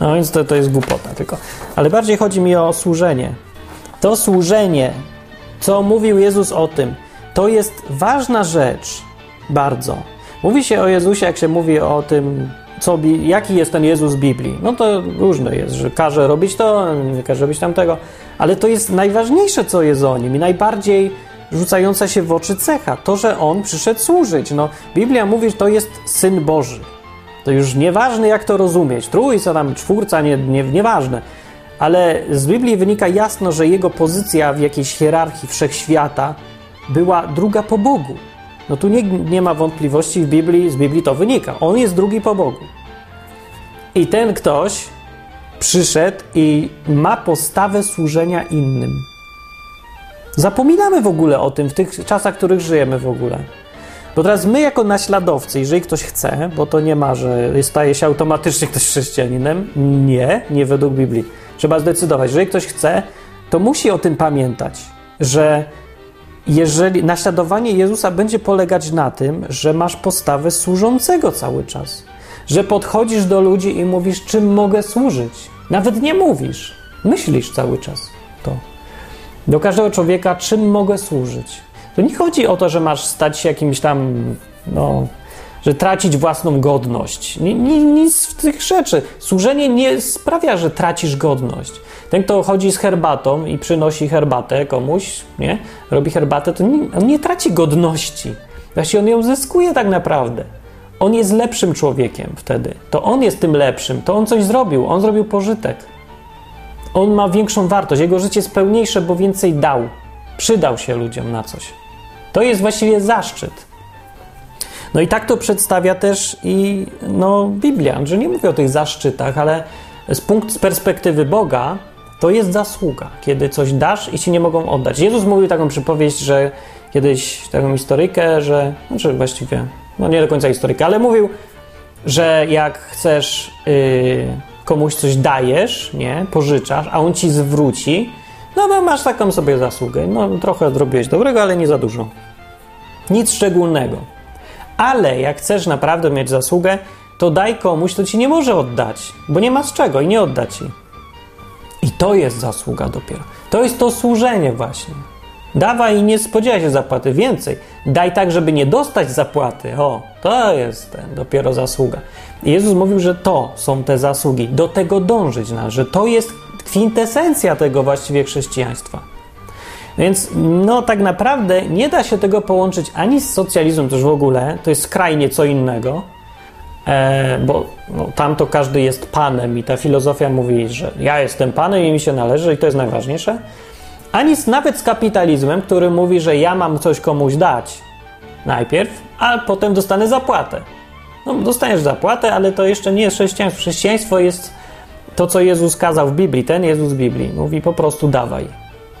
No więc to, to jest głupota tylko. Ale bardziej chodzi mi o służenie. To służenie, co mówił Jezus o tym, to jest ważna rzecz bardzo. Mówi się o Jezusie, jak się mówi o tym, co, jaki jest ten Jezus Biblii. No to różne jest, że każe robić to, nie każe robić tamtego, ale to jest najważniejsze, co jest o nim i najbardziej rzucająca się w oczy cecha, to, że on przyszedł służyć. No, Biblia mówi, że to jest Syn Boży. To już nieważne, jak to rozumieć. Trójca, tam czwórca, nie, nie, nieważne. Ale z Biblii wynika jasno, że jego pozycja w jakiejś hierarchii wszechświata była druga po Bogu. No tu nie, nie ma wątpliwości, w Biblii, z Biblii to wynika. On jest drugi po Bogu. I ten ktoś przyszedł i ma postawę służenia innym. Zapominamy w ogóle o tym w tych czasach, w których żyjemy w ogóle. Bo teraz my, jako naśladowcy, jeżeli ktoś chce, bo to nie ma, że staje się automatycznie ktoś chrześcijaninem, nie, nie według Biblii. Trzeba zdecydować, jeżeli ktoś chce, to musi o tym pamiętać, że jeżeli naśladowanie Jezusa będzie polegać na tym, że masz postawę służącego cały czas, że podchodzisz do ludzi i mówisz, czym mogę służyć. Nawet nie mówisz, myślisz cały czas to. Do każdego człowieka, czym mogę służyć. To nie chodzi o to, że masz stać się jakimś tam, no, że tracić własną godność. Nic w tych rzeczy. Służenie nie sprawia, że tracisz godność. Ten, kto chodzi z herbatą i przynosi herbatę komuś, nie? robi herbatę, to nie, on nie traci godności. Właśnie on ją zyskuje tak naprawdę. On jest lepszym człowiekiem wtedy. To on jest tym lepszym. To on coś zrobił. On zrobił pożytek. On ma większą wartość. Jego życie jest pełniejsze, bo więcej dał. Przydał się ludziom na coś. To jest właściwie zaszczyt. No i tak to przedstawia też i no, Biblia, że nie mówię o tych zaszczytach, ale z punktu z perspektywy Boga to jest zasługa, kiedy coś dasz i ci nie mogą oddać. Jezus mówił taką przypowieść, że kiedyś taką historykę, że, znaczy właściwie, no nie do końca historykę, ale mówił, że jak chcesz yy, komuś coś dajesz, nie, pożyczasz, a on ci zwróci, no to masz taką sobie zasługę. No trochę zrobiłeś dobrego, ale nie za dużo. Nic szczególnego. Ale jak chcesz naprawdę mieć zasługę, to daj komuś, kto ci nie może oddać, bo nie ma z czego i nie odda ci. I to jest zasługa dopiero. To jest to służenie właśnie. Dawaj i nie spodziewaj się zapłaty. Więcej. Daj tak, żeby nie dostać zapłaty. O, to jest ten, dopiero zasługa. Jezus mówił, że to są te zasługi. Do tego dążyć że to jest kwintesencja tego właściwie chrześcijaństwa. Więc no tak naprawdę nie da się tego połączyć ani z socjalizmem też w ogóle, to jest skrajnie co innego, bo no, tam to każdy jest panem i ta filozofia mówi, że ja jestem panem i mi się należy i to jest najważniejsze, ani z, nawet z kapitalizmem, który mówi, że ja mam coś komuś dać najpierw, a potem dostanę zapłatę. No, dostaniesz zapłatę, ale to jeszcze nie jest chrześcijaństwo. Chrześcijaństwo jest to, co Jezus kazał w Biblii, ten Jezus z Biblii. Mówi po prostu dawaj.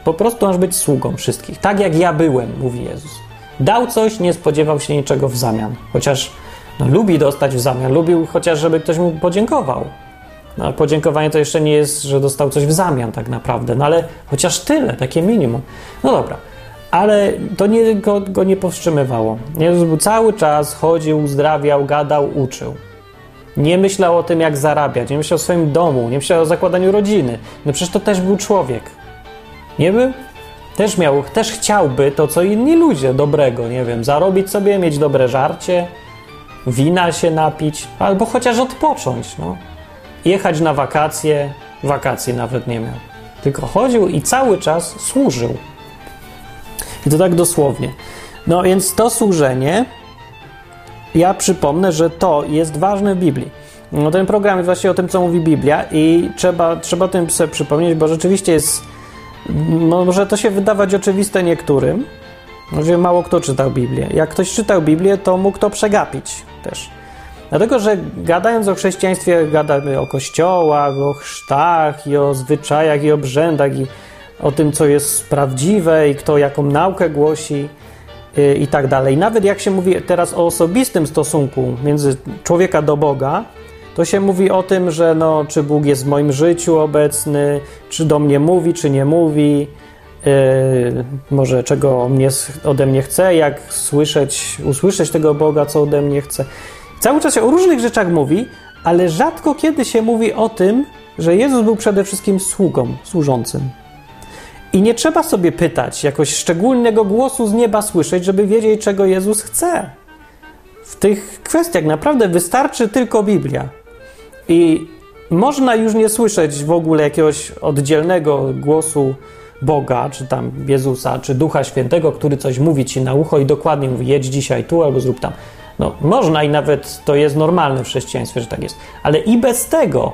Po prostu masz być sługą wszystkich. Tak jak ja byłem, mówi Jezus. Dał coś, nie spodziewał się niczego w zamian. Chociaż no, lubi dostać w zamian, lubił chociaż, żeby ktoś mu podziękował. No, ale podziękowanie to jeszcze nie jest, że dostał coś w zamian tak naprawdę. No ale chociaż tyle, takie minimum. No dobra. Ale to nie, go, go nie powstrzymywało. Jezus cały czas, chodził, uzdrawiał, gadał, uczył. Nie myślał o tym, jak zarabiać, nie myślał o swoim domu, nie myślał o zakładaniu rodziny. No przecież to też był człowiek. Nie był? Też miał, też chciałby to, co inni ludzie dobrego, nie wiem, zarobić sobie, mieć dobre żarcie, wina się napić, albo chociaż odpocząć, no. Jechać na wakacje, wakacji nawet nie miał. Tylko chodził i cały czas służył. I to tak dosłownie. No więc to służenie, ja przypomnę, że to jest ważne w Biblii. No ten program jest właśnie o tym, co mówi Biblia i trzeba, trzeba tym sobie przypomnieć, bo rzeczywiście jest, może to się wydawać oczywiste niektórym, że mało kto czytał Biblię. Jak ktoś czytał Biblię, to mógł to przegapić też. Dlatego, że gadając o chrześcijaństwie, gadamy o kościołach, o chrztach i o zwyczajach i obrzędach i o tym, co jest prawdziwe i kto jaką naukę głosi y, i tak dalej. Nawet jak się mówi teraz o osobistym stosunku między człowieka do Boga, to się mówi o tym, że no, czy Bóg jest w moim życiu obecny, czy do mnie mówi, czy nie mówi, może czego mnie, ode mnie chce, jak słyszeć, usłyszeć tego Boga, co ode mnie chce. Cały czas się o różnych rzeczach mówi, ale rzadko kiedy się mówi o tym, że Jezus był przede wszystkim sługą, służącym. I nie trzeba sobie pytać, jakoś szczególnego głosu z nieba słyszeć, żeby wiedzieć, czego Jezus chce. W tych kwestiach naprawdę wystarczy tylko Biblia. I można już nie słyszeć w ogóle jakiegoś oddzielnego głosu Boga, czy tam Jezusa, czy Ducha Świętego, który coś mówi ci na ucho i dokładnie mówi: jedź dzisiaj tu albo zrób tam. No, można i nawet to jest normalne w chrześcijaństwie, że tak jest. Ale i bez tego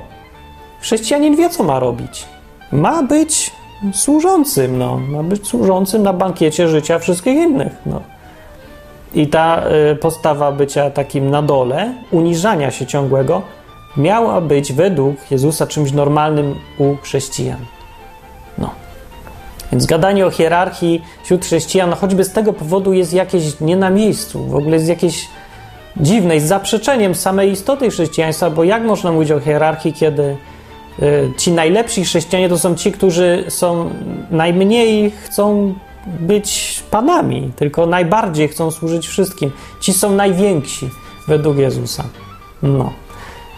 chrześcijanin wie, co ma robić. Ma być służącym, no. Ma być służącym na bankiecie życia wszystkich innych, no. I ta y, postawa bycia takim na dole, uniżania się ciągłego, miała być według Jezusa czymś normalnym u chrześcijan. Więc gadanie o hierarchii wśród chrześcijan, no choćby z tego powodu jest jakieś nie na miejscu, w ogóle jest jakieś dziwne, jest zaprzeczeniem samej istoty chrześcijaństwa, bo jak można mówić o hierarchii, kiedy y, ci najlepsi chrześcijanie to są ci, którzy są najmniej chcą być panami, tylko najbardziej chcą służyć wszystkim. Ci są najwięksi według Jezusa. No.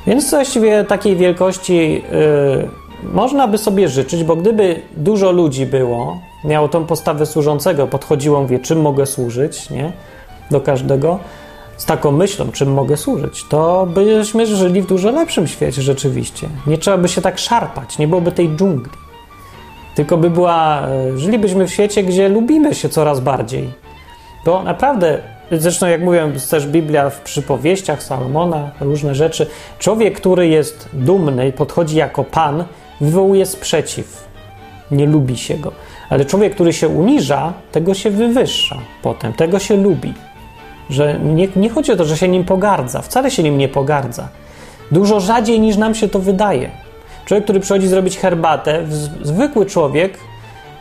Więc właściwie takiej wielkości yy, można by sobie życzyć, bo gdyby dużo ludzi było, miało tą postawę służącego, podchodziło, wie, czym mogę służyć, nie? Do każdego, z taką myślą, czym mogę służyć, to byśmy żyli w dużo lepszym świecie rzeczywiście. Nie trzeba by się tak szarpać, nie byłoby tej dżungli. Tylko by była, e, żylibyśmy w świecie, gdzie lubimy się coraz bardziej. Bo naprawdę Zresztą, jak mówiłem, też Biblia w przypowieściach Salomona, różne rzeczy. Człowiek, który jest dumny podchodzi jako pan, wywołuje sprzeciw. Nie lubi się go. Ale człowiek, który się uniża, tego się wywyższa potem, tego się lubi. Że nie, nie chodzi o to, że się nim pogardza, wcale się nim nie pogardza. Dużo rzadziej niż nam się to wydaje. Człowiek, który przychodzi zrobić herbatę, zwykły człowiek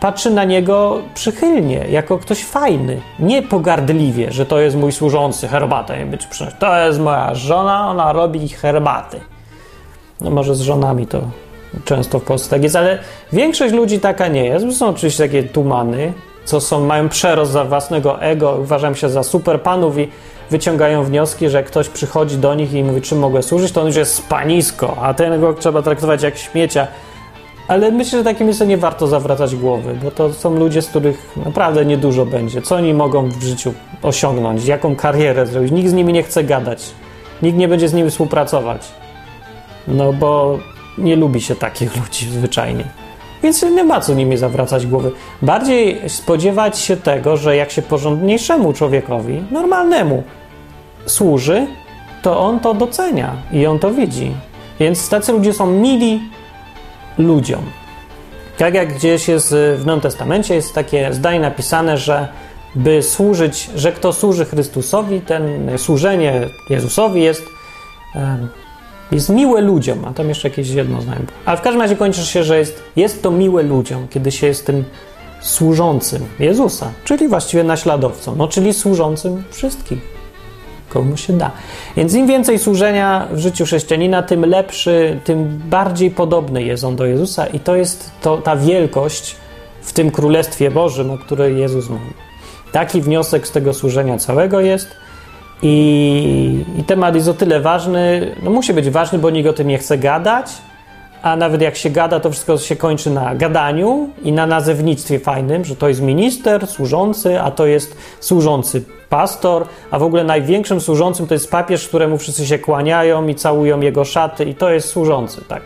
patrzy na niego przychylnie, jako ktoś fajny, nie pogardliwie, że to jest mój służący herbatę być. To jest moja żona, ona robi herbaty. No może z żonami to często w Polsce tak jest, ale większość ludzi taka nie jest. Są oczywiście takie tumany, co są, mają przerost za własnego ego, uważam się za super panów i wyciągają wnioski, że ktoś przychodzi do nich i mówi, czym mogę służyć, to on już jest spanisko, a tego trzeba traktować jak śmiecia ale myślę, że takim miejscem nie warto zawracać głowy, bo to są ludzie, z których naprawdę niedużo będzie. Co oni mogą w życiu osiągnąć? Jaką karierę zrobić? Nikt z nimi nie chce gadać. Nikt nie będzie z nimi współpracować. No bo nie lubi się takich ludzi zwyczajnie. Więc nie ma co nimi zawracać głowy. Bardziej spodziewać się tego, że jak się porządniejszemu człowiekowi, normalnemu, służy, to on to docenia i on to widzi. Więc tacy ludzie są mili, ludziom. Tak jak gdzieś jest w Nowym Testamencie, jest takie zdanie napisane, że by służyć, że kto służy Chrystusowi, ten służenie Jezusowi jest, jest miłe ludziom. A tam jeszcze jakieś jedno zdanie. Ale w każdym razie kończy się, że jest, jest to miłe ludziom, kiedy się jest tym służącym Jezusa, czyli właściwie naśladowcą, no czyli służącym wszystkich komu się da. Więc im więcej służenia w życiu chrześcijanina, tym lepszy, tym bardziej podobny jest on do Jezusa i to jest to, ta wielkość w tym Królestwie Bożym, o której Jezus mówi. Taki wniosek z tego służenia całego jest i, i temat jest o tyle ważny, no musi być ważny, bo nikt o tym nie chce gadać, a nawet jak się gada, to wszystko się kończy na gadaniu i na nazewnictwie fajnym, że to jest minister, służący, a to jest służący pastor, a w ogóle największym służącym to jest papież, któremu wszyscy się kłaniają i całują jego szaty i to jest służący, tak.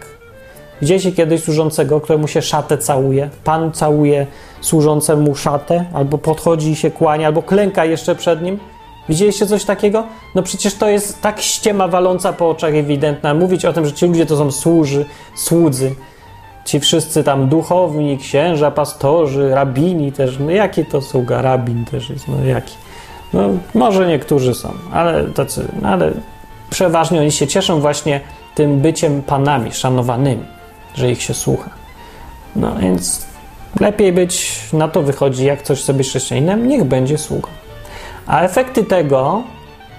Widzieliście kiedyś służącego, któremu się szatę całuje? Pan całuje służącemu szatę, albo podchodzi i się kłania, albo klęka jeszcze przed nim? Widzieliście coś takiego? No przecież to jest tak ściema waląca po oczach ewidentna. Mówić o tym, że ci ludzie to są służy, słudzy. Ci wszyscy tam duchowni, księża, pastorzy, rabini też. No jaki to sługa? Rabin też jest, no jaki? No może niektórzy są, ale tacy, no, ale przeważnie oni się cieszą właśnie tym byciem panami, szanowanymi, że ich się słucha. No więc lepiej być, na to wychodzi, jak coś sobie chrześcijaninem, niech będzie sługą. A efekty tego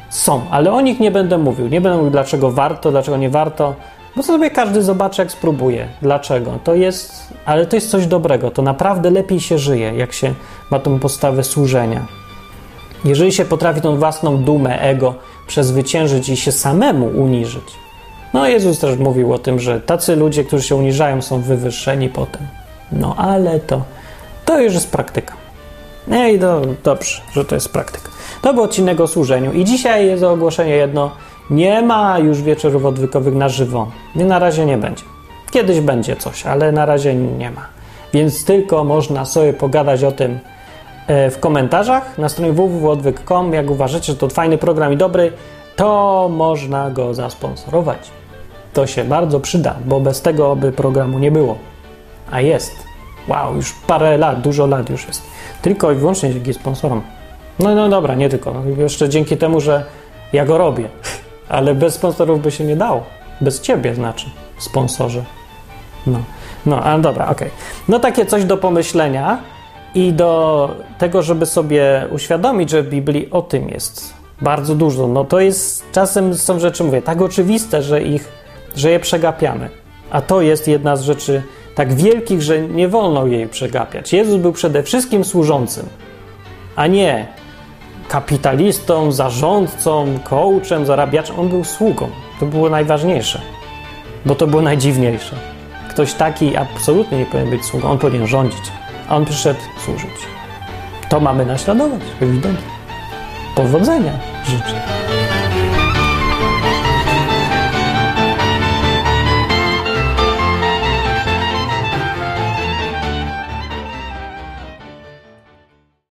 są, ale o nich nie będę mówił. Nie będę mówił, dlaczego warto, dlaczego nie warto, bo sobie każdy zobaczy, jak spróbuje. Dlaczego? To jest, ale to jest coś dobrego. To naprawdę lepiej się żyje, jak się ma tą postawę służenia. Jeżeli się potrafi tą własną dumę, ego przezwyciężyć i się samemu uniżyć. No, Jezus też mówił o tym, że tacy ludzie, którzy się uniżają, są wywyższeni potem. No, ale to, to już jest praktyka. No i to dobrze, że to jest praktyka. To był odcinek o służeniu. I dzisiaj jest ogłoszenie jedno. Nie ma już wieczorów odwykowych na żywo. Nie, na razie nie będzie. Kiedyś będzie coś, ale na razie nie ma. Więc tylko można sobie pogadać o tym e, w komentarzach na stronie www.odwyk.com. Jak uważacie, że to fajny program i dobry, to można go zasponsorować. To się bardzo przyda, bo bez tego by programu nie było. A jest. Wow, już parę lat, dużo lat już jest. Tylko i wyłącznie dzięki sponsorom. No, no dobra, nie tylko. Jeszcze dzięki temu, że ja go robię. Ale bez sponsorów by się nie dało. Bez ciebie znaczy, sponsorze. No, no, ale dobra, okej. Okay. No takie coś do pomyślenia i do tego, żeby sobie uświadomić, że w Biblii o tym jest bardzo dużo. No to jest, czasem są rzeczy, mówię, tak oczywiste, że ich, że je przegapiamy. A to jest jedna z rzeczy tak wielkich, że nie wolno jej przegapiać. Jezus był przede wszystkim służącym, a nie kapitalistą, zarządcą, coachem, zarabiaczem. On był sługą. To było najważniejsze, bo to było najdziwniejsze. Ktoś taki absolutnie nie powinien być sługą, on powinien rządzić, a on przyszedł służyć. To mamy naśladować, ewidentnie. Powodzenia życzę.